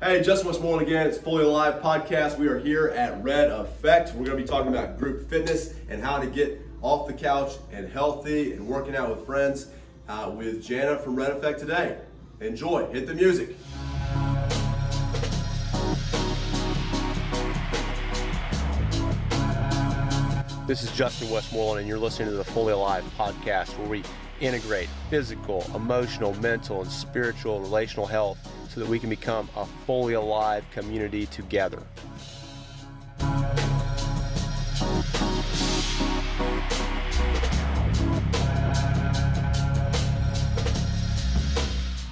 Hey, Justin Westmoreland again. It's Fully Alive podcast. We are here at Red Effect. We're going to be talking about group fitness and how to get off the couch and healthy and working out with friends uh, with Jana from Red Effect today. Enjoy. Hit the music. This is Justin Westmoreland, and you're listening to the Fully Alive podcast, where we integrate physical, emotional, mental, and spiritual relational health so that we can become a fully alive community together.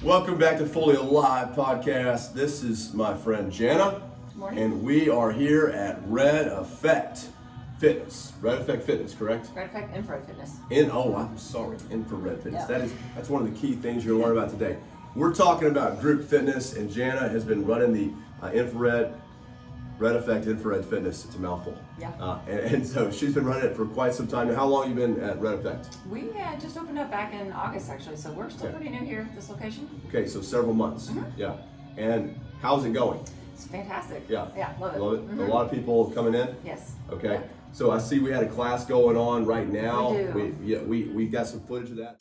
Welcome back to Fully Alive podcast. This is my friend Jana, Morning. and we are here at Red Effect Fitness. Red Effect Fitness, correct? Red Effect Infrared Fitness. In oh, I'm sorry, infrared fitness. Yeah. That is that's one of the key things you're gonna learn about today. We're talking about group fitness, and Jana has been running the uh, infrared, Red Effect Infrared Fitness. It's a mouthful. Yeah. Uh, and, and so she's been running it for quite some time. How long have you been at Red Effect? We uh, just opened up back in August actually, so we're still Okay. pretty new here at this location. Okay, so several months. Mhm. Yeah. And how's it going? It's fantastic. Yeah. Yeah, love it. Love it. Mhm. A lot of people coming in. Yes. Okay. Yeah. So I see we had a class going on right now. We do. We, yeah, we we got some footage of that.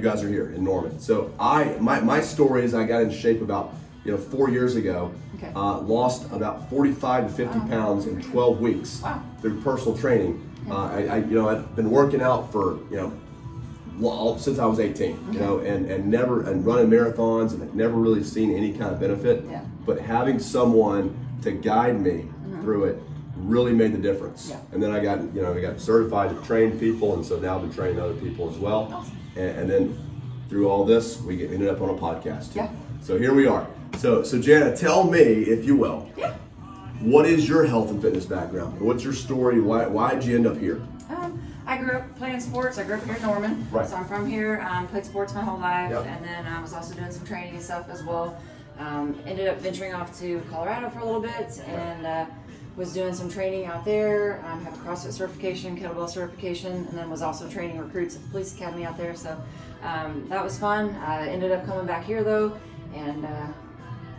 You guys are here in Norman. So I my, my story is I got in shape about you know four years ago. Okay. Uh, lost about 45 to 50 Wow. pounds in 12 weeks Wow. through personal training. Uh, I, I you know I've been working out for you know lo- since I was 18. You know and and never and running marathons and I've never really seen any kind of benefit. Yeah. But having someone to guide me through it really made the difference. Mm-hmm. Yeah. And then I got, you know, I got certified to train people, and so now I've been training other people as well. Awesome. And, and then through all this, we get, ended up on a podcast. Yeah. So here we are. So, so Jana, tell me, if you will, Yeah. what is your health and fitness background? What's your story? Why, why did you end up here? Um, I grew up playing sports. I grew up here in Norman. Right. So I'm from here. Um, played sports my whole life, Yep. and then I was also doing some training and stuff as well. Um, ended up venturing off to Colorado for a little bit, and uh, was doing some training out there. Um, have a CrossFit certification, kettlebell certification, and then was also training recruits at the police academy out there. So um, that was fun. I ended up coming back here though, and uh,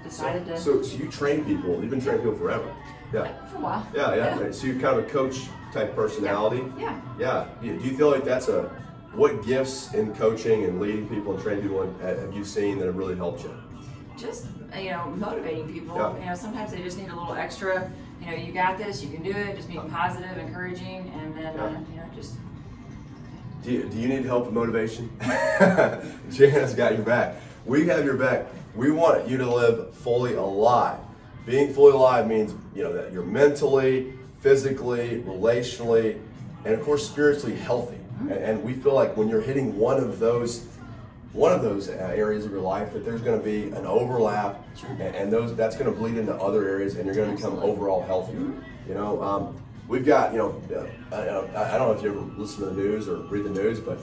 decided to So, so you train people. You've been training people forever. Yeah. for a while. Yeah, yeah. So you're kind of a coach type personality. Yeah. Yeah. Do you do you feel like that's a what gifts in coaching and leading people and training people have have you seen that have really helped you? just you know motivating people Yeah. you know sometimes they just need a little extra you know you got this you can do it just being positive encouraging and then uh, you know just Do you, do you need help with motivation? Jan's got your back. We have your back. We want you to live fully alive. Being fully alive means you know that you're mentally, physically, relationally, and of course spiritually healthy. And, and we feel like when you're hitting one of those one of those uh, areas of your life that there's going to be an overlap and, and those that's going to bleed into other areas and you're going to become overall healthier you know? Um, we've got you know uh, I, I don't know if you ever listen to the news or read the news but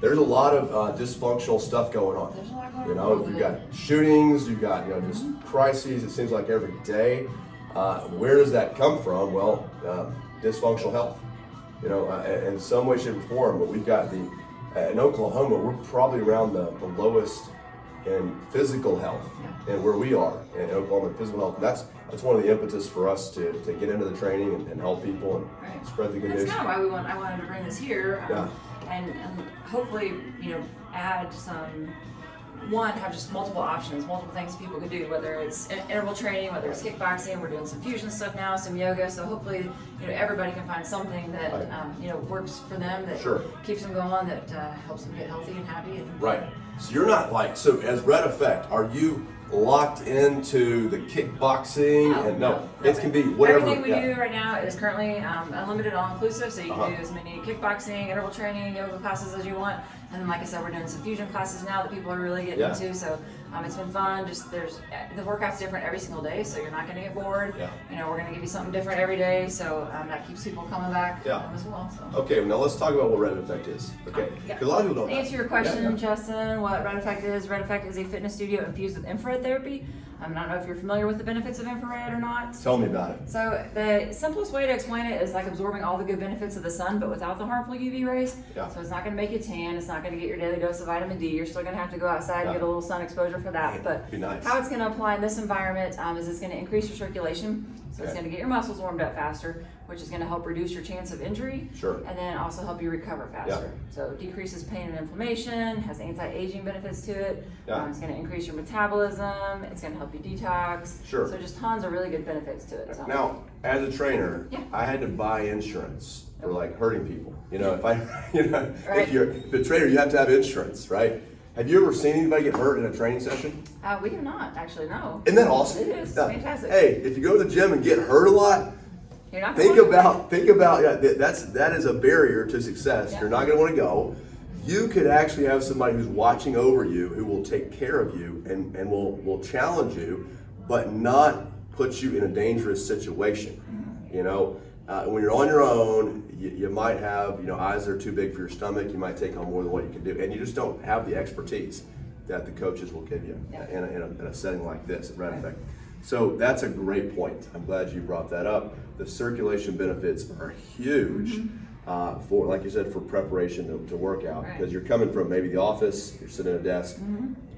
there's a lot of uh, dysfunctional stuff going on. There's a lot going you know you've got shootings you've got you know just crises it seems like every day. Uh, where does that come from? Well uh, dysfunctional health you know, uh, in some way, shape, or form. But we've got the in Oklahoma, we're probably around the, the lowest in physical health and where we are in Oklahoma in physical health. That's that's one of the impetus for us to, to get into the training and, and help people and Right. spread the good news. That's kind of why we want. I wanted to bring this here, um, Yeah. and, and hopefully, you know, add some. One, have just multiple options, multiple things people could do. Whether it's in- interval training, whether it's kickboxing, we're doing some fusion stuff now, some yoga. So hopefully, you know, everybody can find something that Right. um, you know works for them, that Sure. keeps them going, that uh, helps them get healthy and happy. And, Right. So you're not like so as Red Effect, are you locked into the kickboxing and no, it can be whatever. Everything we yeah. do right now is currently um, unlimited, all inclusive. So you can Uh-huh. do as many kickboxing, interval training, yoga classes as you want. And then, like I said, we're doing some fusion classes now that people are really getting Yeah. into. So um, it's been fun. Just there's the workout's different every single day, so you're not going to get bored. Yeah. You know, we're going to give you something different every day, so um, that keeps people coming back Yeah. um, as well. So. Okay, now let's talk about what Red Effect is. Okay, Yeah. a lot of people don't. Know. answer your question, Yeah, yeah. Justin, what Red Effect is, Red Effect is a fitness studio infused with infrared therapy. Um, I don't know if you're familiar with the benefits of infrared or not. Tell me about it. So the simplest way to explain it is like absorbing all the good benefits of the sun, but without the harmful UV rays. Yeah. So it's not going to make you tan. It's not going to get your daily dose of vitamin D. You're still going to have to go outside Yeah. and get a little sun exposure for that. But nice. how it's going to apply in this environment um, is it's going to increase your circulation. So it's going to get your muscles warmed up faster, which is going to help reduce your chance of injury. Sure. And then also help you recover faster. So it decreases pain and inflammation, has anti-aging benefits to it. Yeah. Um, it's going to increase your metabolism. It's going to help you detox. Sure. So just tons of really good benefits to it. So. Now, as a trainer, Yeah. I had to buy insurance for like hurting people. You know, if I, you know, Right. if you're if a trainer, you have to have insurance, right? Have you ever seen anybody get hurt in a training session? Uh, we have not actually. No. Isn't that awesome? It is Yeah. fantastic. Hey, if you go to the gym and get hurt a lot, You're not. think about think about yeah, that- that's that is a barrier to success. Yeah. You're not going to want to go. You could actually have somebody who's watching over you who will take care of you and, and will will challenge you, but not put you in a dangerous situation. Mm-hmm. You know, uh, when you're on your own, you, you might have you know eyes that are too big for your stomach. You might take on more than what you can do, and you just don't have the expertise that the coaches will give you Yeah. in, a, in, a, in a setting like this at Red Right. Effect. So that's a great point. I'm glad you brought that up. The circulation benefits are huge uh, for, like you said, for preparation to, to work out Mm-hmm. Right. Mm-hmm. because you're coming from maybe the office, you're sitting at a desk,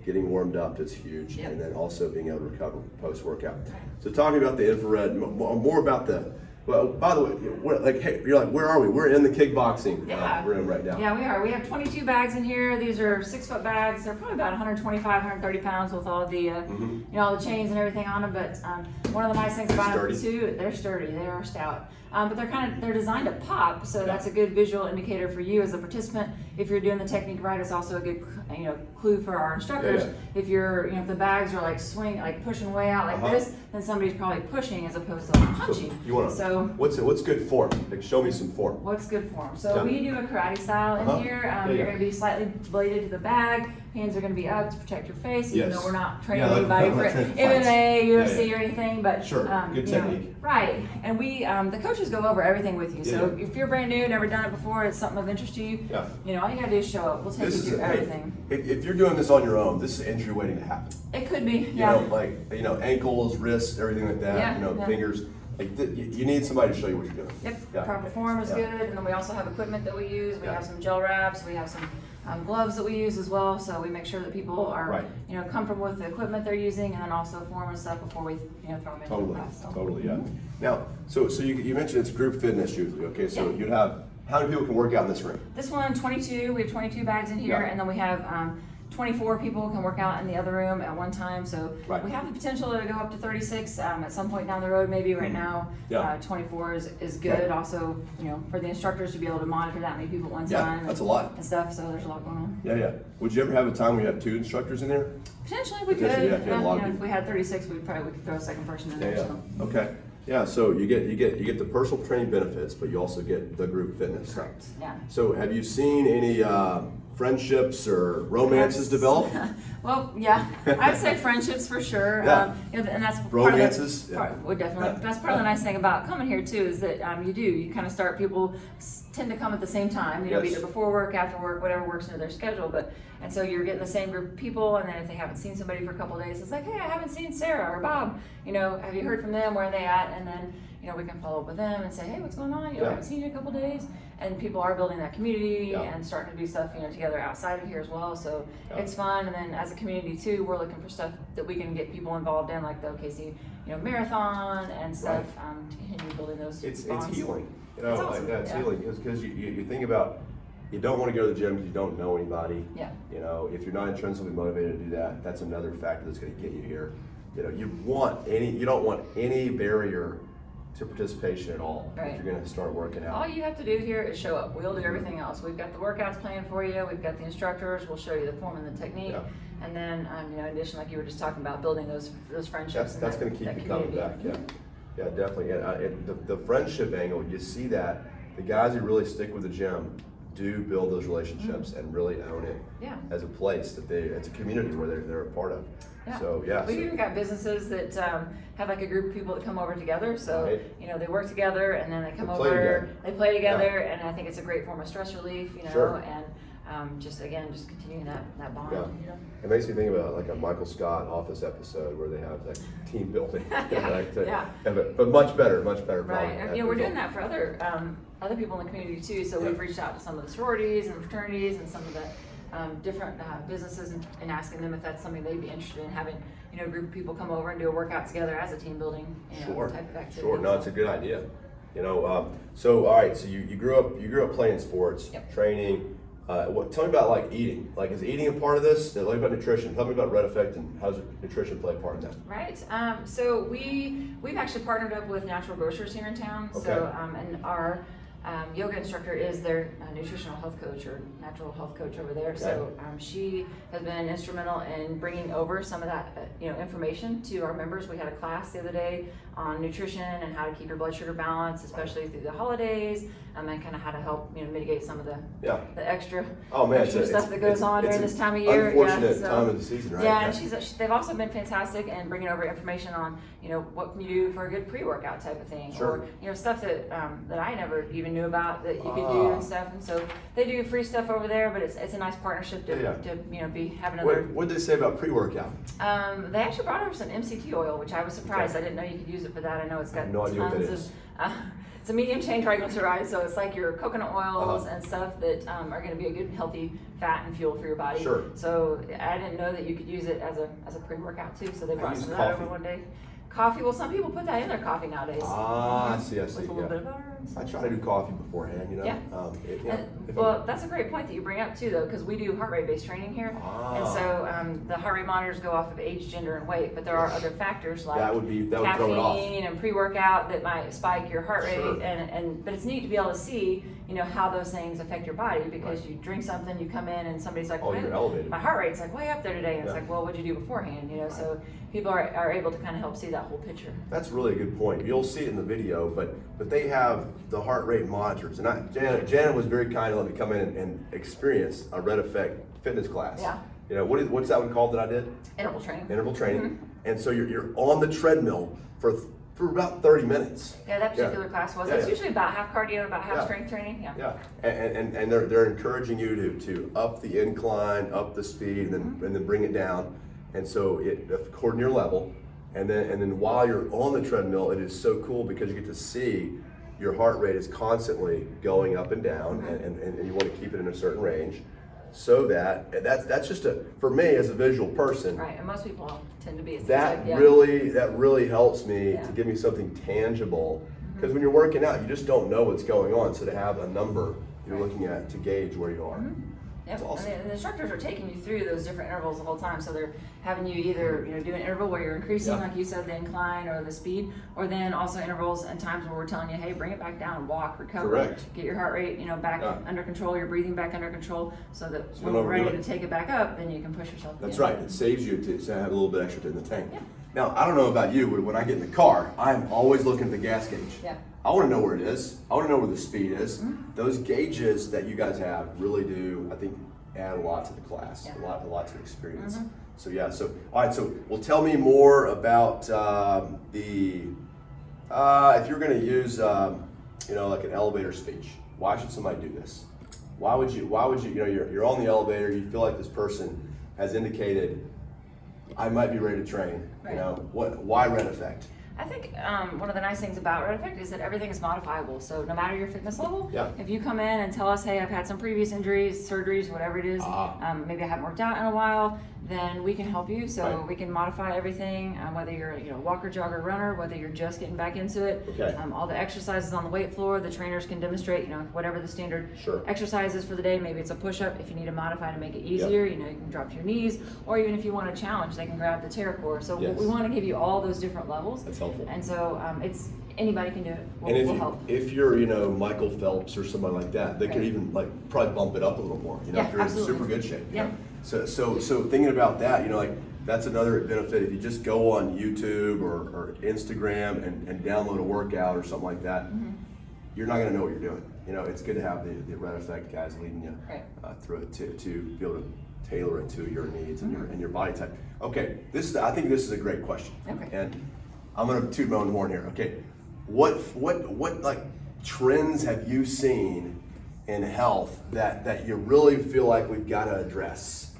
getting warmed up is huge, Yep. and then also being able to recover post workout. Right. So talking about the infrared, more about the. Well, by the way, like, hey, you're like, where are we? We're in the kickboxing Yeah. uh, room right now. Yeah, we are. We have 22 bags in here. These are six foot bags. They're probably about 125, 130 pounds with all the, uh, you know, all the chains and everything on them. But um, one of the nice things about them too, they're sturdy. They are stout. Um, but they're kind of they're designed to pop, so that's a good visual indicator for you as a participant. If you're doing the technique right, it's also a good you know clue for our instructors. Yeah, If you're you know if the bags are like swing like pushing way out like Uh-huh. this, then somebody's probably pushing as opposed to like So punching. you want to? So what's what's good form? Like, show me some form. What's good form? So Yeah. we do a karate style in Uh-huh. here. Um, Yeah, you're going to be slightly bladed to the bag. Hands are going to be up to protect your face, even Yes. though we're not training Yeah, like- anybody like for fights. MMA, UFC, Yeah, or anything. But Sure. um, Good you know, technique. right? And we, um, the coaches go over everything with you. So if you're brand new, never done it before, it's something of interest to you. Yeah. You know, all you got to do is show up. We'll take This you is through hey, everything. if, if you're doing this on your own, this is an injury waiting to happen. It could be. You yeah. know, like you know, ankles, wrists, everything like that. Yeah, you know, yeah. fingers. Like th- you, you need somebody to show you what you're doing. Yep, Yeah. proper form is Yeah. good, and then we also have equipment that we use. We Yeah. have some gel wraps, we have some um, gloves that we use as well. So we make sure that people are, Right. you know, comfortable with the equipment they're using, and then also form and stuff before we, you know, throw them into Totally, the class. So. totally, yeah. Now, so so you, you mentioned it's group fitness usually. Okay, so Yeah. you'd have how many people can work out in this room? This one, 22. We have 22 bags in here, Yeah. and then we have um, 24 people can work out in the other room at one time. So Right. we have the potential to go up to 36 um, at some point down the road. Maybe right now, Yeah. uh, 24 is, is good. Also, you know, for the instructors to be able to monitor that many people at one Yeah, time. that's a and- lot. And stuff. So there's a lot going on. Yeah, yeah. Would you ever have a time where you have two instructors in there? Potentially, we could. Potentially, yeah, if you had a lot of you know, if people. we had 36, we probably we could throw a second person in Yeah, there. yeah. So. Okay. Yeah, so you get you get you get the personal training benefits, but you also get the group fitness. Correct. Yeah. So have you seen any uh, friendships or romances develop? Well, yeah, I'd say friendships for sure. Yeah. Um, and that's Romances, Part of the, yeah. well, definitely. That's part of the nice thing about coming here too is that um, you do you kind of start people tend to come at the same time, you know, Yes. either before work, after work, whatever works into their schedule. But and so you're getting the same group of people, and then if they haven't seen somebody for a couple of days, it's like, hey, I haven't seen Sarah or Bob. You know, have you heard from them? Where are they at? And then you know we can follow up with them and say, hey, what's going on? You know, Yeah. I haven't seen you in a couple of days. And people are building that community Yeah. and starting to do stuff, you know, together outside of here as well. So Yeah. it's fun. And then as a community too, we're looking for stuff that we can get people involved in, like the OKC, you know, marathon and stuff um, to continue building those. It's bonds. it's healing. You know, It's like awesome, that's yeah. healing because you, you, you think about you don't want to go to the gym because you don't know anybody. Yeah. You know, if you're not intrinsically motivated to do that, that's another factor that's going to get you here. You know, you want any you don't want any barrier to participation at all Right. if you're going to start working out. All you have to do here is show up. We'll do everything else. We've got the workouts planned for you. We've got the instructors. We'll show you the form and the technique. Yeah. And then, um, you know, in addition, like you were just talking about, building those those friendships. That's and that's that- going to keep that you coming back. Yeah, yeah, definitely. And, uh, and the, the friendship angle, you see that the guys who really stick with the gym do build those relationships and really own it Yeah. as a place that they it's a community where they're they're a part of. Yeah. So yeah. We've so- even got businesses that um, have like a group of people that come over together. So Right. you know they work together and then they come They over, together. they play together, and I think it's a great form of stress relief. You know, Sure. and um, just again, just continuing that that bond. Yeah. You know? It makes me think about like a Michael Scott Office episode where they have like team building. Yeah, like to- yeah. But, but much better, much better. Right, and you know, we're doing that for other um, other people in the community too. So Yeah. we've reached out to some of the sororities and fraternities and some of the um, different uh, businesses and, and asking them if that's something they'd be interested in having. You know, a group of people come over and do a workout together as a team building you know, Sure. type of activity. Sure. No, it's a good idea. You know, um, so all right. So you, you grew up you grew up playing sports, Yep. training. Uh, what, tell me about like eating. Like, is eating a part of this? Tell me about nutrition. Tell me about Red Effect and how's nutrition play a part in that? Right. Um, so we we've actually partnered up with Natural Grocers here in town. So Okay. um, and our um, yoga instructor is their uh, nutritional health coach or natural health coach over there. Okay. So um, she has been instrumental in bringing over some of that uh, you know information to our members. We had a class the other day on nutrition and how to keep your blood sugar balanced, especially through the holidays, um, and kind of how to help you know mitigate some of the Yeah. the extra Oh man, extra it's, stuff it's- that goes on during this time of year. Unfortunate yeah, so- time of the season, right? yeah, and she's she, they've also been fantastic in bringing over information on you know what can you do for a good pre-workout type of thing, Sure. or you know stuff that um, that I never even knew about that you could do Ah. and stuff. And so they do free stuff over there, but it's, it's a nice partnership to, Yeah, to you know be having another. What what did they say about pre-workout? Um, they actually brought over some MCT oil, which I was surprised. Okay. I didn't know you could use it for that. I know it's got no idea what tons of. is. Uh, it's a medium chain triglyceride, so it's like your coconut oils Uh-huh. and stuff that um, are going to be a good, healthy fat and fuel for your body. Sure. So I didn't know that you could use it as a as a pre-workout too. So they brought use some of that coffee. over one day. Coffee. Well, some people put that in their coffee nowadays. Ah, I see, I With see. a little Yeah. bit of butter. And I stuff. try to do coffee beforehand, you know. Yeah. Um, it, yeah. And, if well, that's a great point that you bring up too, though, because we do heart rate based training here, and Ah. so um, the heart rate monitors go off of age, gender, and weight. But there are other factors like that would be that would throw it off. caffeine and pre-workout that might spike your heart rate, Sure. and, and but it's neat to be able to see, you know, how those things affect your body because Right. you drink something, you come in, and somebody's like, Oh, "Man, you're elevated. my heart rate's like way up there today, and it's Yeah. like, well, what'd you do beforehand, you know? So people are, are able to kind of help see that whole picture. That's really a good point. You'll see it in the video, but but they have the heart rate monitors, and I, Janet Janet was very kind to let me come in and, and experience a Red Effect fitness class. Yeah. You know what is what's that one called that I did? Interval training. Interval training. Mm-hmm. And so you're you're on the treadmill for for about thirty minutes. Yeah, that particular class was. Yeah, it's yeah. usually about half cardio, about half Yeah. strength training. Yeah. Yeah, and, and, and they're, they're encouraging you to, to up the incline, up the speed, and then, Mm-hmm. and then bring it down. And so it, according to your level, and then, and then while you're on the treadmill, it is so cool because you get to see your heart rate is constantly going up and down, Mm-hmm. and, and, and you want to keep it in a certain range. So that, that's, that's just a, for me as a visual person, Right, and most people tend to be. that yeah. really that really helps me Yeah. to give me something tangible mm-hmm. because when you're working out you just don't know what's going on so to have a number you're Right. looking at to gauge where you are mm-hmm. Yep. Awesome. And, the, and the instructors are taking you through those different intervals the whole time. So they're having you either you know do an interval where you're increasing, Yeah. like you said, the incline or the speed, or then also intervals and times where we're telling you, hey, bring it back down, walk, recover, Correct. get your heart rate you know back Yeah. under control, your breathing back under control, so that So when we're ready to take it back up, then you can push yourself. that's again. right it saves you to, to have a little bit extra in the tank Yeah. now i don't know about you but when i get in the car i'm always looking at the gas gauge Yeah. I want to know where it is i want to know where the speed is Mm-hmm. those gauges that you guys have really do i think add a lot to the class Yeah. Mm-hmm. a lot a lot to the experience so yeah so all right so well tell me more about um, the uh, if you're going to use um, you know like an elevator speech why should somebody do this? Why would you? Why would you? You know, you're, you're on the elevator. You feel like this person has indicated, I might be ready to train. Right. You know, what? Why Red Effect? I think um, one of the nice things about Red Effect is that everything is modifiable. So no matter your fitness level, Yeah. if you come in and tell us, hey, I've had some previous injuries, surgeries, whatever it is, Ah. um, maybe I haven't worked out in a while, then we can help you. So Right. we can modify everything, um, whether you're you know walker, jogger, runner, whether you're just getting back into it. Okay. Um, all the exercises on the weight floor, the trainers can demonstrate, you know, whatever the standard Sure. exercises for the day. Maybe it's a push-up. If you need to modify to make it easier, you know, you can drop to your knees, or even if you want to challenge, they can grab the TerraCore. So Yes. we want to give you all those different levels. That's helpful. And so um, it's anybody can do it. We'll, and if we'll you, help. if you're you know Michael Phelps or somebody like that, they could even like probably bump it up a little more. You know, Yeah, if you're absolutely. in super good shape. Yeah. know? So so so thinking about that, you know, like that's another benefit. If you just go on YouTube or, or Instagram and, and download a workout or something like that, Mm-hmm. you're not gonna know what you're doing. You know, it's good to have the, the red effect guys leading you Right. uh, through it to, to be able to tailor it to your needs and your Mm-hmm. and your body type. Okay, this is I think this is a great question. Okay. And I'm gonna toot my own horn here. Okay, what what what like trends have you seen in health that that you really feel like we've got to address?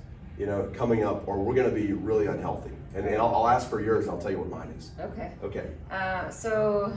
You know, coming up, or we're gonna be really unhealthy. And, and I'll, I'll ask for yours. and I'll tell you what mine is. Okay. Okay. Uh, so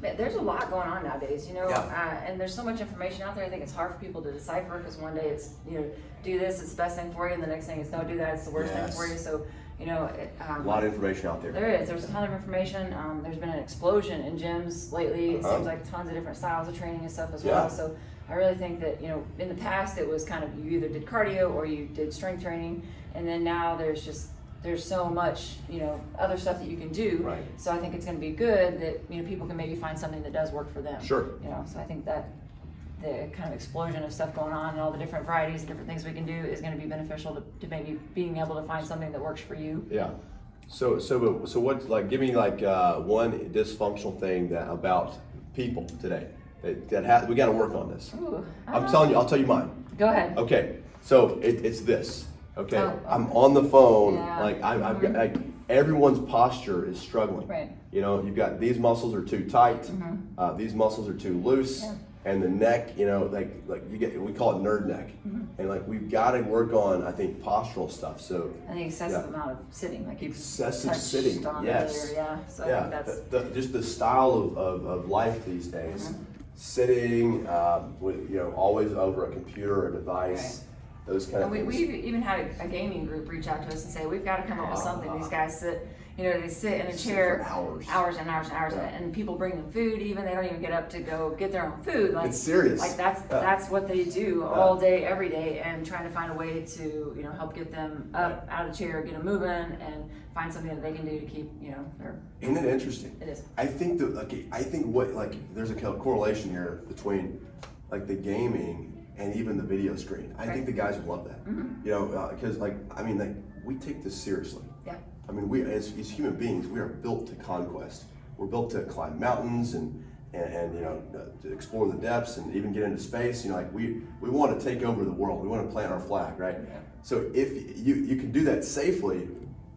there's a lot going on nowadays, you know, Yeah. uh, and there's so much information out there. I think it's hard for people to decipher because one day it's you know do this, it's the best thing for you, and the next thing is don't do that, it's the worst Yes. thing for you. So you know, it, um, A lot of information out there. There is. There's a ton of information. Um, there's been an explosion in gyms lately. It Uh-huh. seems like tons of different styles of training and stuff as Yeah. well. So I really think that you know, in the past it was kind of you either did cardio or you did strength training, and then now there's just there's so much you know other stuff that you can do. Right. So I think it's going to be good that you know people can maybe find something that does work for them. Sure. You know, so I think that the kind of explosion of stuff going on and all the different varieties and different things we can do is going to be beneficial to, to maybe being able to find something that works for you. Yeah. So so so what like give me like uh, one dysfunctional thing that about people today that, ha- we got to work on this. Ooh, I'm telling you. I'll tell you mine. Go ahead. Okay, so it, it's this. Okay, Oh, I'm on the phone. Yeah. Like I, I've got like, everyone's posture is struggling. Right. You know, you've got these muscles are too tight. Uh, these muscles are too loose. Yeah. And the neck, you know, like like you get we call it nerd neck, mm-hmm. and like we've got to work on I think postural stuff. So And the excessive Yeah. amount of sitting, like you Excessive sitting, yes. earlier, yeah. So I yeah, think that's the, the, just the style of, of, of life these days, sitting, um, with you know always over a computer or device, those kind of And we, things. we even had a, a gaming group reach out to us and say, we've got to come up with something. These guys sit, you know, they sit in a Sit chair hours. hours and hours and hours, Yeah. and people bring them food. Even they don't even get up to go get their own food. Like It's serious. Like that's Yeah. that's what they do all day, every day, and trying to find a way to you know help get them up out of the chair, get them moving, and find something that they can do to keep you know their. Isn't it interesting? It is. I think that like I think what like there's a correlation here between like the gaming and even the video screen. I think the guys would love that. Mm-hmm. You know, uh, because like I mean, like we take this seriously. Yeah. I mean, we as, as human beings, we are built to conquest. We're built to climb mountains and and, and you know to explore the depths and even get into space. You know, like we we want to take over the world. We want to plant our flag, right? Yeah. So if you you can do that safely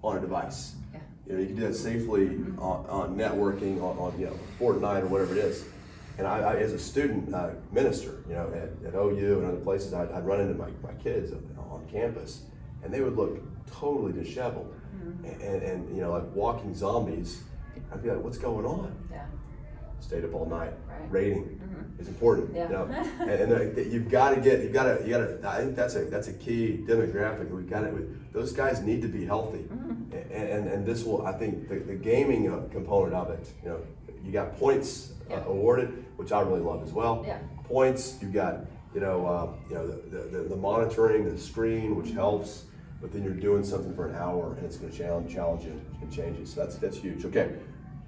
on a device. Yeah. You know, you can do that safely on, on networking, on, on you know Fortnite or whatever it is. And I, I as a student uh, minister, you know, at, at OU and other places, I'd, I'd run into my, my kids on on campus, and they would look totally disheveled, and, and, and you know, like walking zombies. I'd be like, "What's going on?" Yeah. Stayed up all night. Right. Rating is important. Yeah. You know? and, and you've got to get, you've got to, you got to. I think that's a that's a key demographic. We got to. Those guys need to be healthy, Mm-hmm. and, and and this will. I think the, the gaming uh, component of it. You know, you got points uh, awarded, which I really love as well. Yeah. Points. You've got you know uh, you know the, the, the monitoring, the screen, which helps. But then you're doing something for an hour, and it's going to challenge challenge it and change it. So that's that's huge. Okay,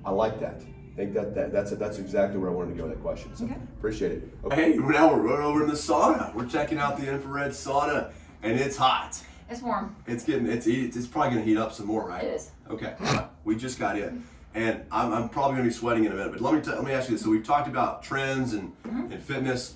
I like that. I think that, that that's that's exactly where I wanted to go with that question. So Okay. appreciate it. Okay, now we're right over in the sauna. We're checking out the infrared sauna, and it's hot. It's warm. It's getting it's it's it's probably gonna heat up some more, right? It is. Okay, we just got in, and I'm, I'm probably gonna be sweating in a minute. But let me t- let me ask you this. So we've talked about trends and, Mm-hmm. and fitness.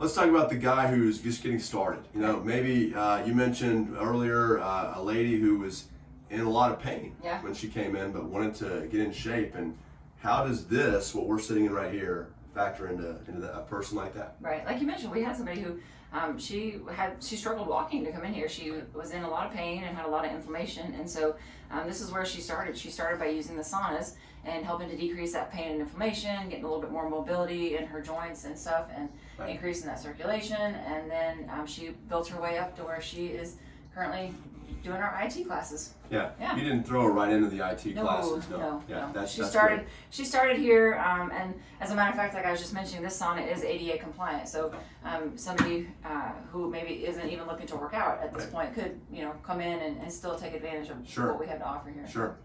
Let's talk about the guy who's just getting started. You know, maybe uh, you mentioned earlier uh, a lady who was in a lot of pain Yeah. when she came in, but wanted to get in shape. And how does this, what we're sitting in right here, factor into into a person like that? Right, like you mentioned, we had somebody who um, she had she struggled walking to come in here. She was in a lot of pain and had a lot of inflammation, and so um, this is where she started. She started by using the saunas and helping to decrease that pain and inflammation, getting a little bit more mobility in her joints and stuff, and Right. increasing that circulation. And then um, she built her way up to where she is currently doing our IT classes. Yeah. Yeah. You didn't throw her right into the IT No, classes. No. no, yeah. no. That's she that's started. great. She started here, um, and as a matter of fact, like I was just mentioning, this sauna is ADA compliant. So um, somebody uh, who maybe isn't even looking to work out at this point could, you know, come in and, and still take advantage of Sure. what we have to offer here. Sure.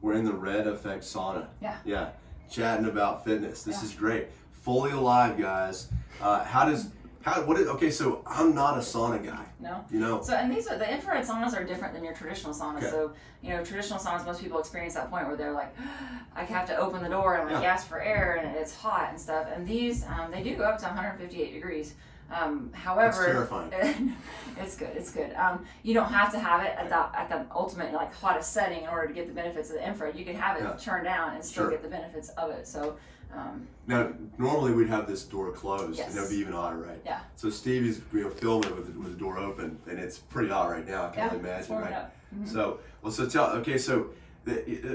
We're in the Red Effect sauna. Yeah. Yeah. Chatting about fitness. This Yeah. is great. Fully alive, guys. Uh, how does how what is okay? So I'm not a sauna guy. No. You know. So and these are the infrared saunas are different than your traditional saunas. Okay. So you know traditional saunas, most people experience that point where they're like, I have to open the door and like Yeah. gasp for air and it's hot and stuff. And these um, they do go up to 158 degrees. Um, however, terrifying. it's good. It's good. Um, you don't have to have it at the at the ultimate like hottest setting in order to get the benefits of the infrared. You can have it Yeah. turned down and still Sure. get the benefits of it. So. Um, Now, normally we'd have this door closed, Yes. and that would be even hotter, right? Yeah. So Stevie's you know filming it with the, with the door open, and it's pretty hot right now. I can yeah, imagine, right? Mhm. So, well, so tell okay, so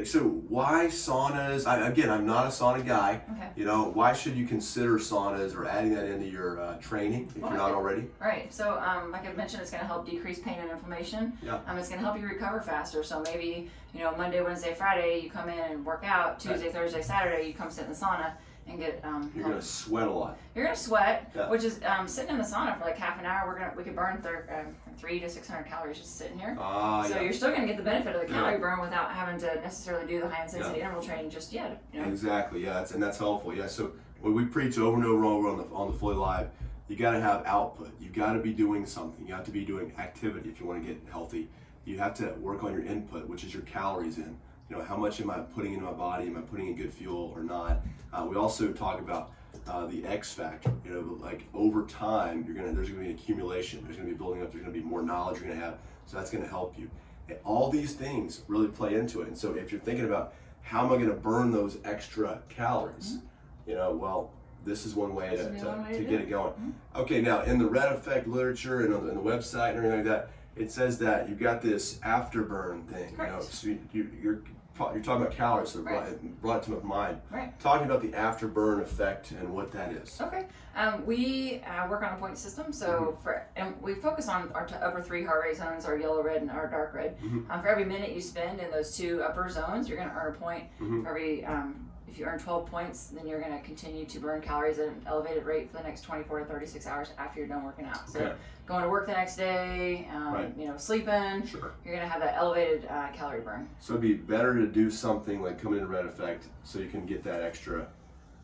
so why saunas? I, again, I'm not a sauna guy. Okay. You know, why should you consider saunas or adding that into your uh, training if Well, you're not already? Right. So, um, like I mentioned, it's going to help decrease pain and inflammation. Yeah. Um, it's going to help you recover faster. So maybe you know Monday, Wednesday, Friday you come in and work out. Tuesday, Thursday, Saturday you come sit in the sauna and get. Um, You're help- gonna sweat a lot. you're gonna sweat, Yeah. which is um, sitting in the sauna for like half an hour. We're gonna we could burn thir- um, three to six hundred calories just sitting here. Ah, so yeah. you're still gonna get the benefit of the calorie Yeah. burn without having to necessarily do the high intensity interval training just yet. You know. Exactly. Yeah, that's, and that's helpful. Yeah. So when we preach over and over and over on the on the fully live, you got to have output. You got to be doing something. You have to be doing activity if you want to get healthy. You have to work on your input, which is your calories in. You know, how much am I putting into my body? Am I putting in good fuel or not? Uh, we also talk about uh, the X factor. You know, like over time, you're gonna there's gonna be an accumulation. There's gonna be building up. There's gonna be more knowledge you're gonna have. So that's gonna help you. And all these things really play into it. And so if you're thinking about how am I gonna burn those extra calories, you know, well, this is one way to, This would be to, one way to to get it going. Okay, now in the red effect literature and on the, and the website and everything like that, it says that you've got this afterburn thing. You know, so you, you, you're you're talking about calories, so brought, Right. it brought it to my mind. Right. Talking about the afterburn effect and what that is. Okay. Um, we uh, work on a point system, so Mm-hmm. for and we focus on our t- upper three heart rate zones, our yellow, red, and our dark red. Mhm. Um, for every minute you spend in those two upper zones, you're going to earn a point. Mhm. For every um, if you earn 12 points, then you're going to continue to burn calories at an elevated rate for the next 24 to 36 hours after you're done working out. So Okay. going to work the next day, um, Right. you know, sleeping, Sure. you're going to have that elevated uh, calorie burn. So it'd be better to do something like come into red effect so you can get that extra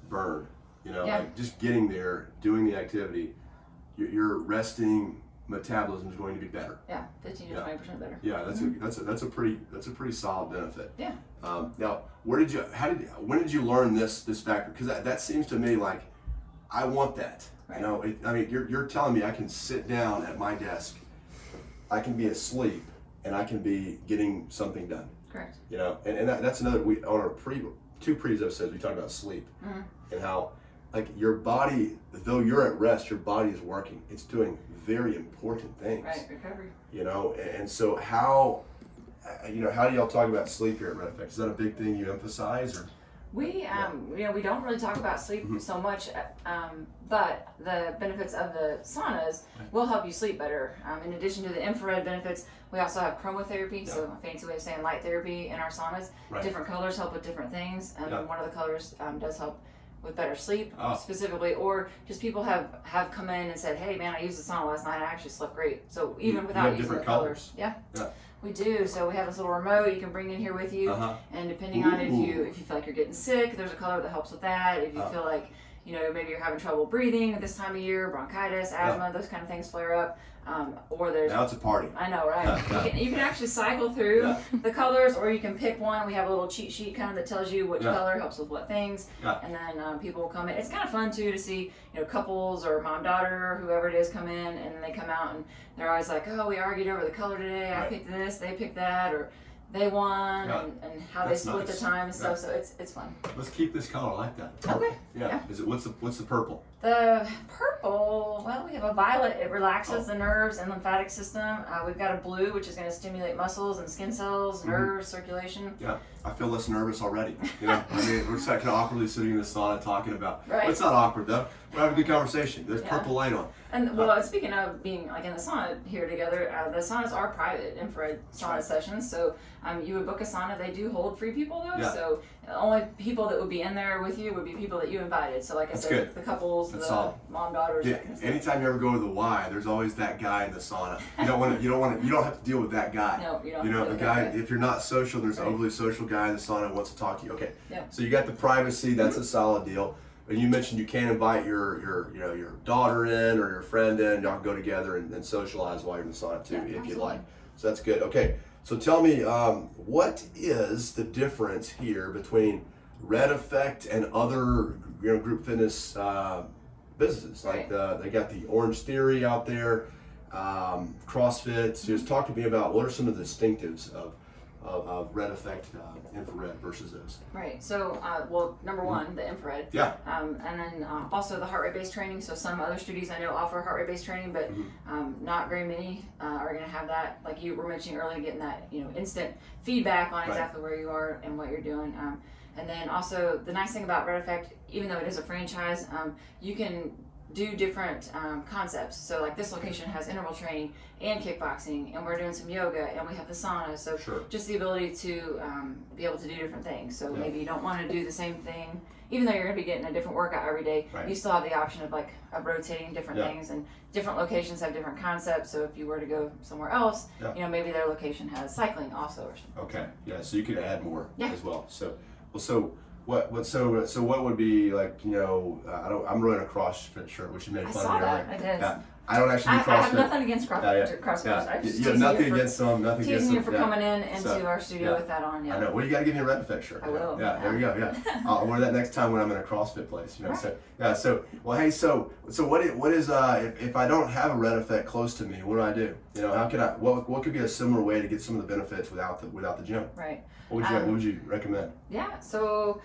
burn. You know, Yeah. like just getting there, doing the activity, you're resting metabolism is going to be better. Yeah, 15 to Yeah. 20 percent better. Yeah, that's a that's a that's a pretty that's a pretty solid benefit. Yeah. Um, now, where did you how did when did you learn this this factor? Because that, that seems to me like I want that. Right. You know, it, I mean, you're you're telling me I can sit down at my desk, I can be asleep, and I can be getting something done. Correct. You know, and, and that, that's another we on our pre two previous episodes we talked about sleep Mhm. and how like your body though you're at rest your body is working it's doing very important things Right. Recovery. you know and, so how uh, you know how do y'all talk about sleep here at red effect is that a big thing you emphasize or We, um, you know, we don't really talk about sleep Mhm. so much, um, but the benefits of the saunas will help you sleep better. Um, in addition to the infrared benefits, we also have chromotherapy, so a fancy way of saying light therapy in our saunas. Right. Different colors help with different things, and Yeah. one of the colors um, does help with better sleep Ah. specifically, or just people have have come in and said, "Hey, man, I used the sauna last night. I actually slept great." So even you without using different the colors, colors. yeah. Yeah. We do. So we have this little remote you can bring in here with you. uh-huh And depending on if you if you feel like you're getting sick, there's a color that helps with that. If you Oh. feel like you know maybe you're having trouble breathing at this time of year, bronchitis, asthma, those kind of things flare up, um, or there's now it's a party I know, right? You, can, you can actually cycle through Yeah. the colors, or you can pick one. We have a little cheat sheet kind of that tells you which Yeah. color helps with what things, Yeah. and then um, people will come in. It's kind of fun too to see you know couples or mom daughter or whoever it is come in, and they come out and they're always like, "Oh, we argued over the color today. I picked this, they picked that," or they won Yeah. and, and how That's they split nice. the time and stuff. So it's it's fun. Let's keep this color. Like that. Okay. Yeah. Yeah. Is it what's the what's the purple? The purple, well, we have a violet. It relaxes the nerves and lymphatic system. Uh, we've got a blue, which is going to stimulate muscles and skin cells, Mm-hmm. nerves, circulation. Yeah. I feel less nervous already. You know, I mean, we're just kind of awkwardly sitting in the sauna talking about. Right. It's not awkward though. We're having a good conversation. There's Yeah. purple light on. And well, speaking of being like in the sauna here together, uh, the saunas are private infrared sauna right. sessions. So um, you would book a sauna. They do hold free people though. Yeah. So the only people that would be in there with you would be people that you invited. So like I That's said, good. the couples, That's the solid. mom daughters. Yeah, that kind of stuff. anytime you ever go to the Y, there's always that guy in the sauna. You don't want to. You don't want to. You don't have to deal with that guy. No, you don't You have know, to the deal guy. that. If you're not social, there's an Right. overly social guy in the sauna who wants to talk to you. Okay. Yeah. So you got the privacy. That's mm-hmm. a solid deal. And you mentioned you can invite your your you know your daughter in or your friend in. Y'all can go together and, and socialize while you're in the sauna too, Yeah, if you like. So that's good. Okay. So tell me, um, what is the difference here between Red Effect and other you know group fitness uh, businesses? Like the, they got the Orangetheory out there, um, CrossFit. Just talk to me about what are some of the distinctives of of, of Red Effect uh, infrared versus those. Right. So, uh, well, number one, the infrared. Yeah. Um, and then uh, also the heart rate based training. So some other studios I know offer heart rate based training, but Mm-hmm. um, not very many uh, are going to have that. Like you were mentioning earlier, getting that you know instant feedback on Right. exactly where you are and what you're doing. Um, and then also the nice thing about Red Effect, even though it is a franchise, um, you can do different um, concepts. So like this location has interval training and kickboxing, and we're doing some yoga, and we have the sauna. So Sure. just the ability to um, be able to do different things. So Yeah. maybe you don't want to do the same thing, even though you're going to be getting a different workout every day. Right. You still have the option of like of rotating different Yeah. things, and different locations have different concepts. So if you were to go somewhere else, Yeah. you know maybe their location has cycling also or something. Okay. Yeah. So you could add more Yeah. as well. So well. So what? What? So so what would be like? You know, uh, I don't. I'm running a CrossFit shirt, which you made I fun saw of me that. I did. Yeah. I don't actually I, do I have nothing against cross, Yeah, yeah. CrossFit. Yeah. I You, just you have nothing you for, against them. Nothing against teasing you for yeah. coming in into So, our studio yeah. with that on. Yeah. I know. Well, you got to give me a red effect shirt. I will, Yeah, yeah. there you go. Yeah, I'll wear that next time when I'm in a CrossFit place. You know. Right. So yeah. So well, hey. So so what what is uh? If, if I don't have a red effect close to me, what do I do? You know, how can I? What What could be a similar way to get some of the benefits without the without the gym? Right. What would you Um, What would you recommend? Yeah, so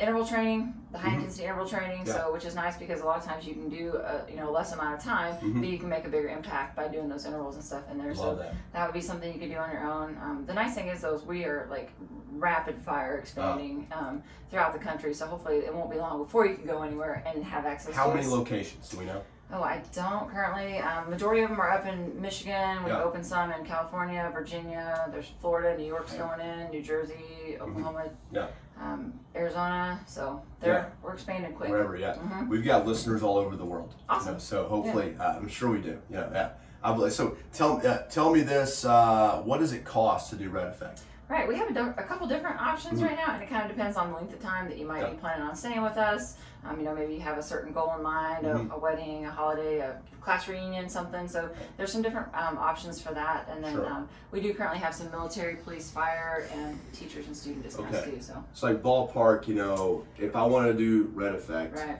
interval training, the high Mhm. intensity interval training, Yeah. so which is nice because a lot of times you can do a you know less amount of time, Mhm. but you can make a bigger impact by doing those intervals and stuff in there. Love so that. that would be something you could do on your own. Um, the nice thing is those we are like rapid fire expanding um, throughout the country, so hopefully it won't be long before you can go anywhere and have access. How to many us. locations do we know? Oh, I don't currently. Um, majority of them are up in Michigan. We've Yeah. opened some in California, Virginia. There's Florida, New York's Yeah. going in, New Jersey, Oklahoma, Yeah. Um, Arizona. So they're we're expanding quick. Wherever, yeah. Mhm. We've got listeners all over the world. you Awesome. know, so hopefully, uh, I'm sure we do. Yeah, yeah. I believe, so tell uh, tell me this: uh, What does it cost to do Red Effect? Right, we have a, a couple different options Mhm. right now, and it kind of depends on the length of time that you might be planning on staying with us. Um, you know, maybe you have a certain goal in mind, Mhm. a, a wedding, a holiday, a class reunion, something. So there's some different um, options for that. And then Sure. um, we do currently have some military, police, fire, and teachers and student discounts Okay. too. So So like ballpark, you know, if I want to do Red Effect, right.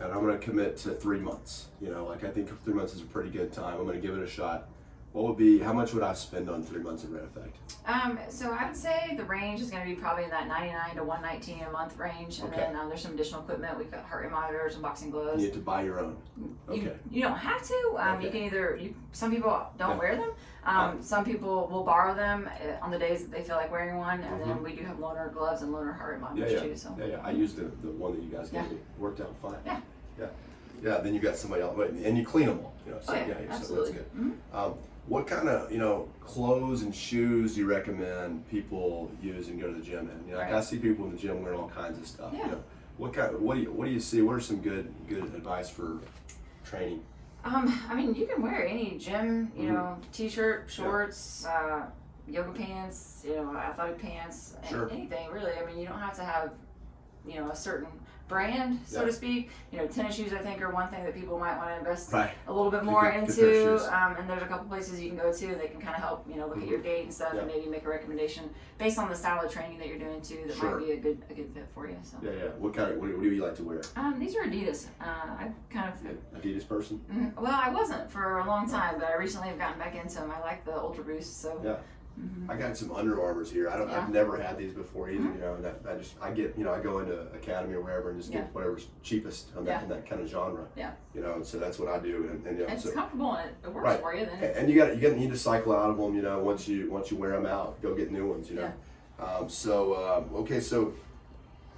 and I'm going to commit to three months, you know, like I think three months is a pretty good time. I'm going to give it a shot. What would be? How much would I spend on three months of Red Effect? Um, so I would say the range is going to be probably in that 99 to 119 a month range, and Okay. then um, there's some additional equipment. We've got heart rate monitors and boxing gloves. You have to buy your own. You, Okay. you don't have to. Um, You can either. You, some people don't Yeah. wear them. Um, Some people will borrow them uh, on the days that they feel like wearing one, and then we do have loaner gloves and loaner heart rate Mm-hmm. Yeah, monitors yeah, too. So yeah, yeah. I used the, the one that you guys gave Yeah. me. Worked out fine. Yeah. yeah, yeah. Then you got somebody else, and you clean them all. You know, so oh yeah, yeah, so absolutely. that's good. Mhm. What kind of you know clothes and shoes do you recommend people use and go to the gym in? You know, like I see people in the gym wearing all kinds of stuff. Yeah. You know, what kind? What do you What do you see? What are some good good advice for training? Um, I mean, you can wear any gym, you Mhm. know, t-shirt, shorts, uh, yoga pants, you know, athletic pants, Sure. anything really. I mean, you don't have to have, you know, a certain brand, so Yeah. to speak. You know, tennis shoes I think are one thing that people might want to invest Right. a little bit more of into. shoes. Um, and there's a couple places you can go to that can kind of help, you know, look at your gait and stuff, and maybe make a recommendation based on the style of training that you're doing too. That Sure. might be a good a good fit for you. So, Yeah, yeah. What kind of what, do- what do you like to wear? um, these are Adidas. Uh, I kind of Adidas person. Mhm. Well, I wasn't for a long time, but I recently have gotten back into them. I like the Ultra Boost, so Yeah. I got some Under Armours here. I don't. I've Mm-hmm. Yeah. Mm-hmm. never had these before either. You know, and that, I just I get you know I go into Academy or wherever and just Yeah. get whatever's cheapest on that Yeah. in that kind of genre. Yeah. You know, and so that's what I do. And, and you know, It's so, comfortable and it, works Right. for you. Then and and you got you got need to cycle out of them. You know, once you once you wear them out, go get new ones. You know. Um, so um, okay, so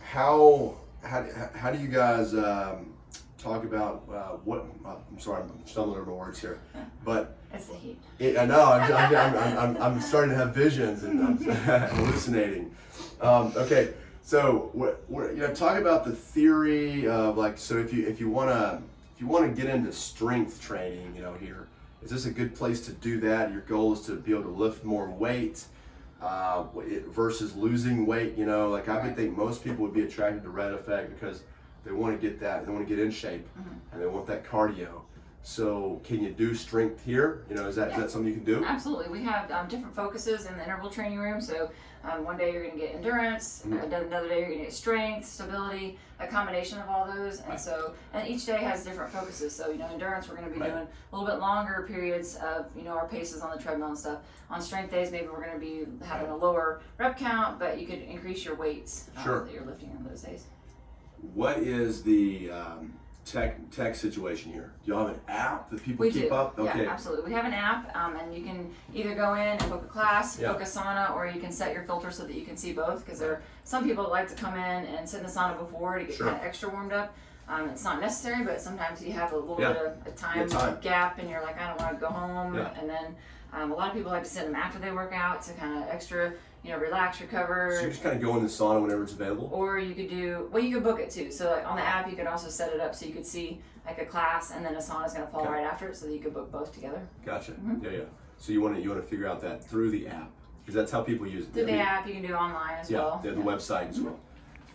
how how how do you guys um, talk about uh, what? Uh, I'm sorry, I'm stumbling over my words here, but. It's the heat. It, I know. I'm, I'm, I'm, I'm, I'm starting to have visions and I'm hallucinating. Um, okay, so what, what, you know, talk about the theory of like. So if you if you want to if you want to get into strength training, you know, here is this a good place to do that? Your goal is to be able to lift more weight. Uh, versus losing weight, you know, like I would think most people would be attracted to Red Effect because they want to get that, they want to get in shape, and they want that cardio. So, can you do strength here? You know, is that is that something you can do? Absolutely. We have um, different focuses in the interval training room. So um, one day you're going to get endurance, Mhm. uh, another day you're going to get strength, stability, a combination of all those. And Right. so, and each day has different focuses. So, you know, endurance, we're going to be Right. doing a little bit longer periods of, you know, our paces on the treadmill and stuff. On strength days, maybe we're going to be having a lower rep count, but you could increase your weights um, Sure. that you're lifting on those days. What is the um, tech tech situation here? Do y'all have an app that people We keep do. up? Okay. Yeah, absolutely. We have an app, um, and you can either go in and book a class, Yeah. book a sauna, or you can set your filter so that you can see both. Because there are some people that like to come in and sit in the sauna before to get Sure. kind of extra warmed up. Um, it's not necessary, but sometimes you have a little Yeah. bit of a time, time. gap, and you're like, I don't want to go home. Yeah. And then um, a lot of people like to sit them after they work out to kind of extra, you know, relax, recover. So you just kind of go in the sauna whenever it's available. Or you could do well. You could book it too. So like on the app, you could also set it up so you could see like a class, and then a sauna is going to fall Okay. right after it, so that you could book both together. Gotcha. Mm-hmm. Yeah, yeah. So you want to you want to figure out that through the app because that's how people use it. Through I the app, you can do online as Yeah, well. yeah, the website as well.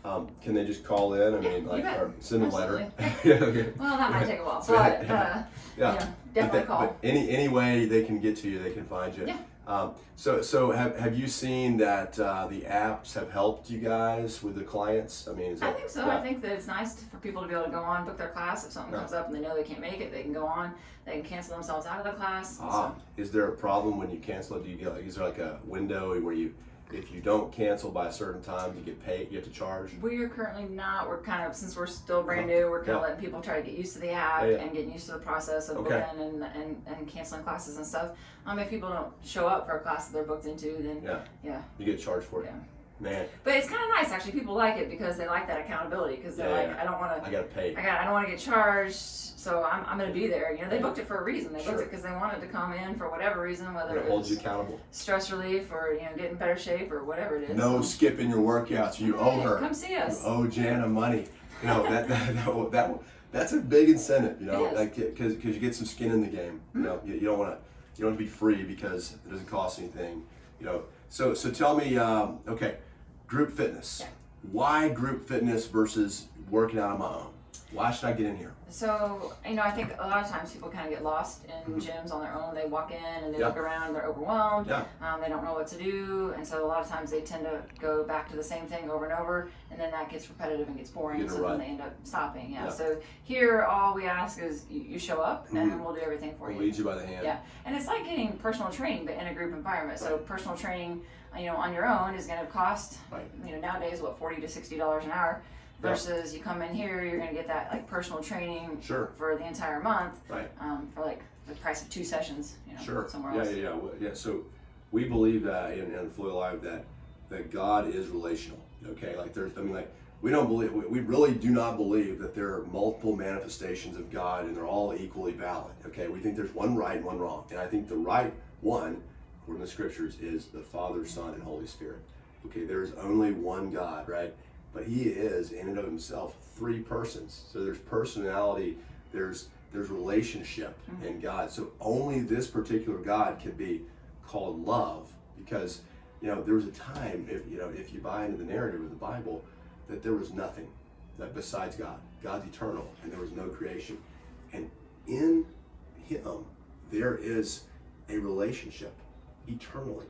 Um, can they just call in? I mean, like, or send a letter. Yeah. Okay. Well, that might take a while, but uh, yeah. definitely that- call. But any any way they can get to you, they can find you. Yeah. Um, so so have, have you seen that uh, the apps have helped you guys with the clients? I mean, is I think so. yeah. I think that it's nice to- for people to be able to go on, book their class. If something Yeah. comes up and they know they can't make it, they can go on. They can cancel themselves out of the class. Ah, is there a problem when you cancel it? Do you get like, is there like a window where you, if you don't cancel by a certain time, you get paid, you have to charge? We're currently not. We're kind of since we're still brand new. We're kind Yeah. of letting people try to get used to the app Yeah, yeah. and getting used to the process of Okay. booking and, and, and canceling classes and stuff. Um, if people don't show up for a class that they're booked into, then Yeah. yeah. You get charged for it. Yeah. Man, But it's kind of nice actually. People like it because they like that accountability because they're Yeah, like, yeah. I don't want to I gotta pay. I got. I don't want to get charged, so I'm, I'm going to be there. You know, they booked it for a reason. They booked it because they wanted to come in for whatever reason, whether It it holds you accountable. stress relief or you know getting better shape or whatever it is. No So, skipping your workouts. You owe her. Come see us. You owe Jana money. You know that that, that, that that's a big incentive. You know, like because because you get some skin in the game. You mm-hmm. know, you, you don't want to you don't want to be free because it doesn't cost anything. You know, so so tell me, um, okay, group fitness. Yeah. Why group fitness versus working out on my own? Why should I get in here? So you know, I think a lot of times people kind of get lost in gyms on their own. They walk in and they Mm-hmm. Yeah. look around, they're overwhelmed. Yeah. Um, they don't know what to do, and so a lot of times they tend to go back to the same thing over and over, and then that gets repetitive and gets boring. Get So rut. then they end up stopping. Yeah. Yeah. So here, all we ask is you, you show up, and then we'll do everything for I'll you. lead you by the hand. Yeah, and it's like getting personal training, but in a group environment. So personal training, you know, on your own is going to cost, Right. you know, nowadays what forty to sixty dollars an hour. Versus you come in here, you're going to get that like personal training Sure. for the entire month, Right. um, for like the price of two sessions, you know, Sure. somewhere yeah, else. yeah, yeah, Well, yeah. So we believe that in, in Fully Alive that that God is relational. Okay, like there's, I mean, like we don't believe, we, we really do not believe that there are multiple manifestations of God and they're all equally valid. Okay, we think there's one right and one wrong, and I think the right one, according to the scriptures, is the Father, Son, and Holy Spirit. Okay, there is only one God, right? But He is in and of Himself three persons. So there's personality, there's there's relationship mm-hmm. in God. So only this particular God can be called love because you know there was a time if you know if you buy into the narrative of the Bible that there was nothing that besides God. God's eternal and there was no creation. And in him there is a relationship eternally.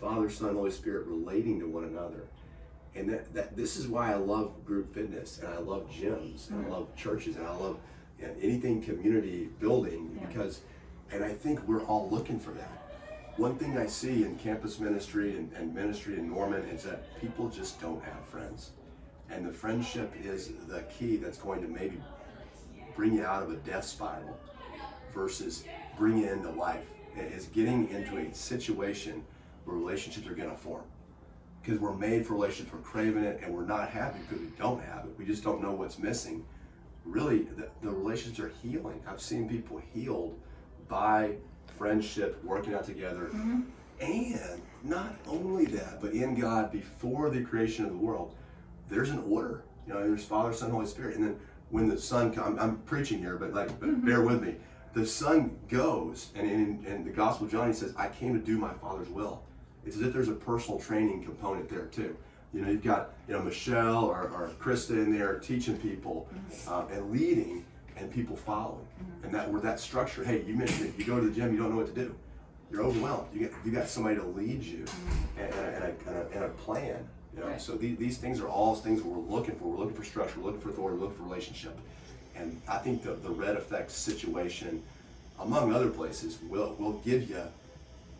Father, Son, Holy Spirit relating to one another. And that, that this is why I love group fitness and I love gyms and I love churches and I love you know, anything community building Yeah. because and I think we're all looking for that. one thing I see in campus ministry and, and ministry in Norman is that people just don't have friends. And the friendship is the key that's going to maybe bring you out of a death spiral versus bring you into life. It is getting into a situation where relationships are going to form. Because we're made for relationships, we're craving it, and we're not happy because we don't have it. We just don't know what's missing. Really, the, the relationships are healing. I've seen people healed by friendship, working out together, mm-hmm. and not only that, but in God before the creation of the world, there's an order. You know, there's Father, Son, Holy Spirit, and then when the Son comes, I'm, I'm preaching here, but like, but mm-hmm. bear with me. The Son goes, and in, in the Gospel of John, he says, "I came to do my Father's will." It's as if there's a personal training component there too. You know, you've got you know Michelle or, or Krista in there teaching people uh, and leading, and people following, and that where that structure. Hey, you mentioned it. You go to the gym, you don't know what to do. You're overwhelmed. You get you got somebody to lead you, and, and, a, and, a, and, a, and a plan. You know, Right. so these, these things are all things we're looking for. We're looking for structure. We're looking for authority. We're looking for relationship, and I think the the red effect situation, among other places, will will give you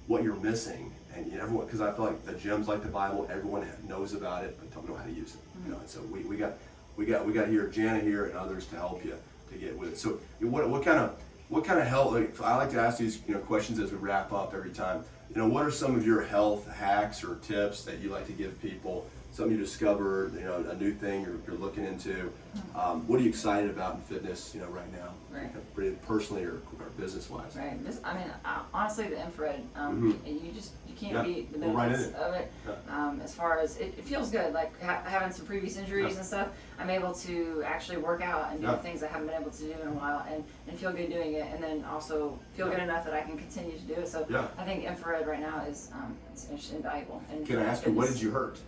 what you're missing. And you know, everyone, because I feel like the gyms like the Bible, everyone knows about it, but don't know how to use it. You mm-hmm. know, and so we, we got we got we got here Jana here and others to help you to get with it. So what what kind of what kind of health? Like, I like to ask these you know questions as we wrap up every time. You know, what are some of your health hacks or tips that you like to give people? Something you discover, you know, a new thing you're, you're looking into. Um, what are you excited about in fitness, you know, right now? Right. Personally or, or business wise? Right. This, I mean, uh, honestly, the infrared, um, you just you can't Mm-hmm. Yeah, beat the right benefits it. of it. Um, as far as it, it feels good, like ha- having some previous injuries Yeah. and stuff, I'm able to actually work out and do Yeah. things I haven't been able to do in a while, and, and feel good doing it, and then also feel Yeah. good enough that I can continue to do it. So Yeah. I think infrared right now is um, it's, it's invaluable. And Can I ask you, what did you hurt?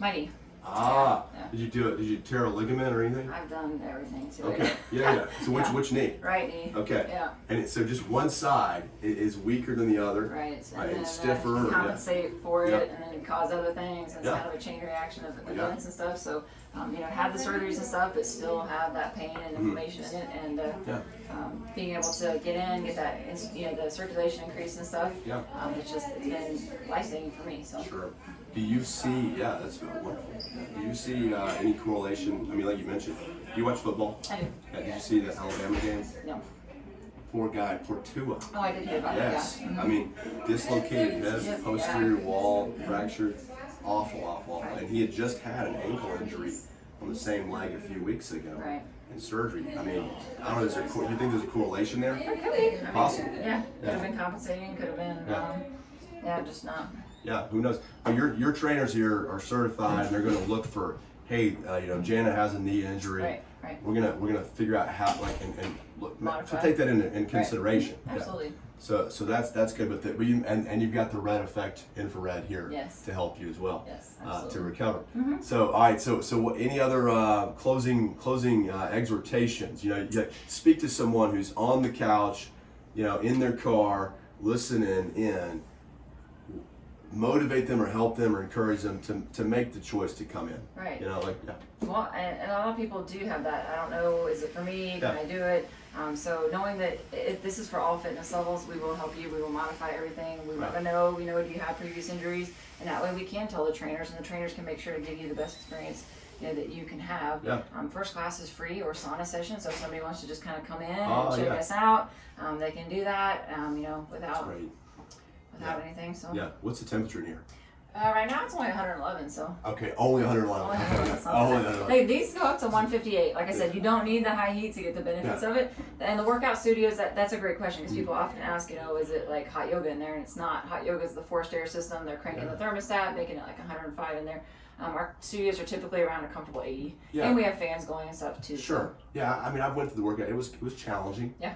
My knee. Ah, Yeah. did you do it? Did you tear a ligament or anything? I've done everything to Okay, it. yeah, yeah. So which Yeah. which knee? Right knee. Okay. Yeah. And it, so just one side i- is weaker than the other. Right, Right, and then it's uh, stiffer, you yeah. compensate for it, Yeah. and then it cause other things. It's Yeah. kind of a chain reaction of Yeah. events and stuff. So, um, you know, had the surgeries and stuff, but still have that pain and inflammation in it, and uh, Mm-hmm. Yeah. um, being able to get in, get that, ins- you know, the circulation increase and stuff. Yeah. Um, it's just it's been life saving for me. So. Sure. Do you see? Yeah, that's wonderful. Do you see uh, any correlation? I mean, like you mentioned, do you watch football? I do. Yeah, did you see the Alabama game? No. Poor guy, poor Tua. Oh, I did hear about Yes, it. Yeah. I mean dislocated Yeah. hip, posterior wall fractured, awful, awful, awful. And he had just had an ankle injury on the same leg a few weeks ago Right. in surgery. I mean, I don't know. Is there? cor- You think there's a correlation there? It could be. Possible. Yeah. Could have been compensating. Could have been. Yeah. Um, yeah, just not. Yeah, who knows? But your your trainers here are certified, and they're going to look for, hey, uh, you know, Jana has a knee injury. Right. Right. We're gonna we're gonna figure out how like and, and look, Modify. to take that into in consideration. Yeah. Absolutely. So so that's that's good. But, the, but you, and and you've got the red effect infrared here Yes. to help you as well. Yes, Uh, to recover. So all right. So so what, any other uh, closing closing uh, exhortations? You know, you speak to someone who's on the couch, you know, in their car, listening in. Motivate them or help them or encourage them to, to make the choice to come in. Right. You know, like yeah. Well, and, and a lot of people do have that. I don't know, is it for me? Can Yeah. I do it? Um, so knowing that it, this is for all fitness levels, we will help you. We will modify everything. We want Right. to know, you know, do you have previous injuries? And that way we can tell the trainers, and the trainers can make sure to give you the best experience. You know, that you can have. Yeah. Um, first class is free or sauna session. So if somebody wants to just kind of come in Oh, and check yeah. us out, um, they can do that. Um, you know, That's without great. without Yeah. anything. So Yeah. What's the temperature in here? uh, right now it's only 111. So Okay, only 111. Only 111, Only 111. They, these go up to 158. Like I said, you don't need the high heat to get the benefits of it. And the workout studios, that, that's a great question because people often ask, you know, is it like hot yoga in there? And it's not. Hot yoga is the forced air system. They're cranking the thermostat, making it like 105 in there. Um, our studios are typically around a comfortable 80. Yeah. And we have fans going and stuff too. so- Sure. Yeah. I mean, I've went through the workout. It was it was challenging. Yeah.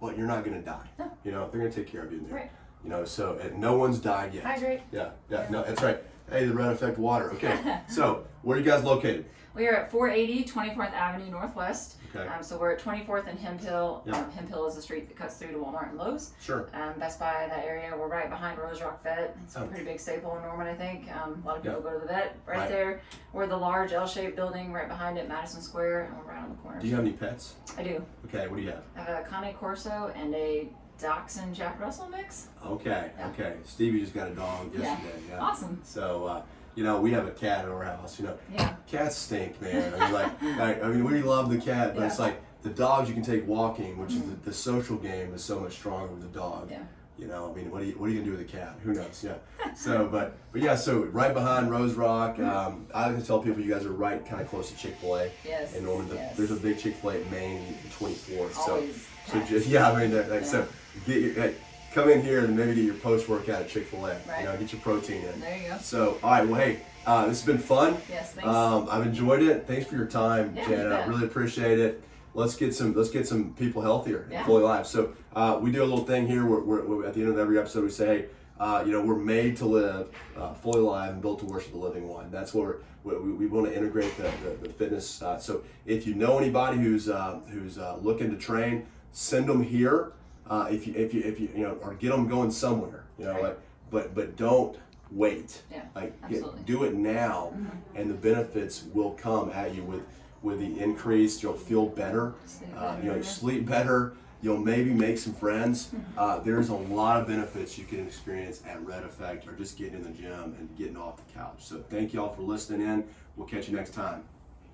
But you're not gonna die. No. You know, they're gonna take care of you in there. Right. You know, so and no one's died yet. Hydrate. Yeah. Yeah. No, that's right. Hey, the red effect water. Okay. so where are you guys located? We are at 480 24th Avenue Northwest. Okay. Um, so we're at 24th and Hemp Hill. Yeah. Um, Hemp Hill is the street that cuts through to Walmart and Lowe's. Sure. um, Best Buy, that area. We're right behind Rose Rock Vet. It's a Oh. pretty big staple in Norman, I think. Um, a lot of people go to the vet right, Right. there. We're the large L-shaped building right behind it, Madison Square, and we're right on the corner. Do you have any pets? I do. Okay. What do you have? I have a Cane Corso and a Dachshund Jack Russell mix. Okay, Yeah. okay. Stevie just got a dog yesterday. Yeah. Awesome. So, uh, you know, we have a cat at our house. You know, Yeah. cats stink, man. I mean, like, like, I mean, we love the cat, but it's like the dogs you can take walking, which is the, the social game is so much stronger with the dog. Yeah. You know, I mean, what are you what are you gonna do with a cat? Who knows? Yeah. So, but but yeah, so right behind Rose Rock, um, I like to tell people you guys are right, kind of close to Chick Fil A. Yes. And the, yes. there's a big Chick Fil A at Main, 24th. So, Always so just yeah, I mean, like, Yeah. so get your, like, come in here and maybe get your post workout at Chick Fil A. Right. You know, get your protein in. There you go. So, all right, well, hey, uh, this has been fun. Yes. Thanks. Um, I've enjoyed it. Thanks for your time, Yeah, you I really appreciate it. Let's get some let's get some people healthier and Yeah. fully alive. So uh, we do a little thing here. Where, where, where at the end of every episode, we say, uh, you know, we're made to live uh, fully alive and built to worship the living one. That's where we, we, we want to integrate the, the, the fitness. Uh, so if you know anybody who's uh, who's uh, looking to train, send them here. Uh, if you if you if you you know or get them going somewhere. You know, Right. like but but don't wait. Yeah, Like get, do it now, and the benefits will come at you with with the increase. You'll feel better. Uh, you know, better. you sleep better. You'll maybe make some friends. Uh, there's a lot of benefits you can experience at Red Effect or just getting in the gym and getting off the couch. So thank you all for listening in. We'll catch you next time.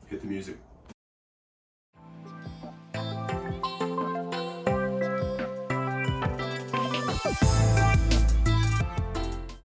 Hit the music.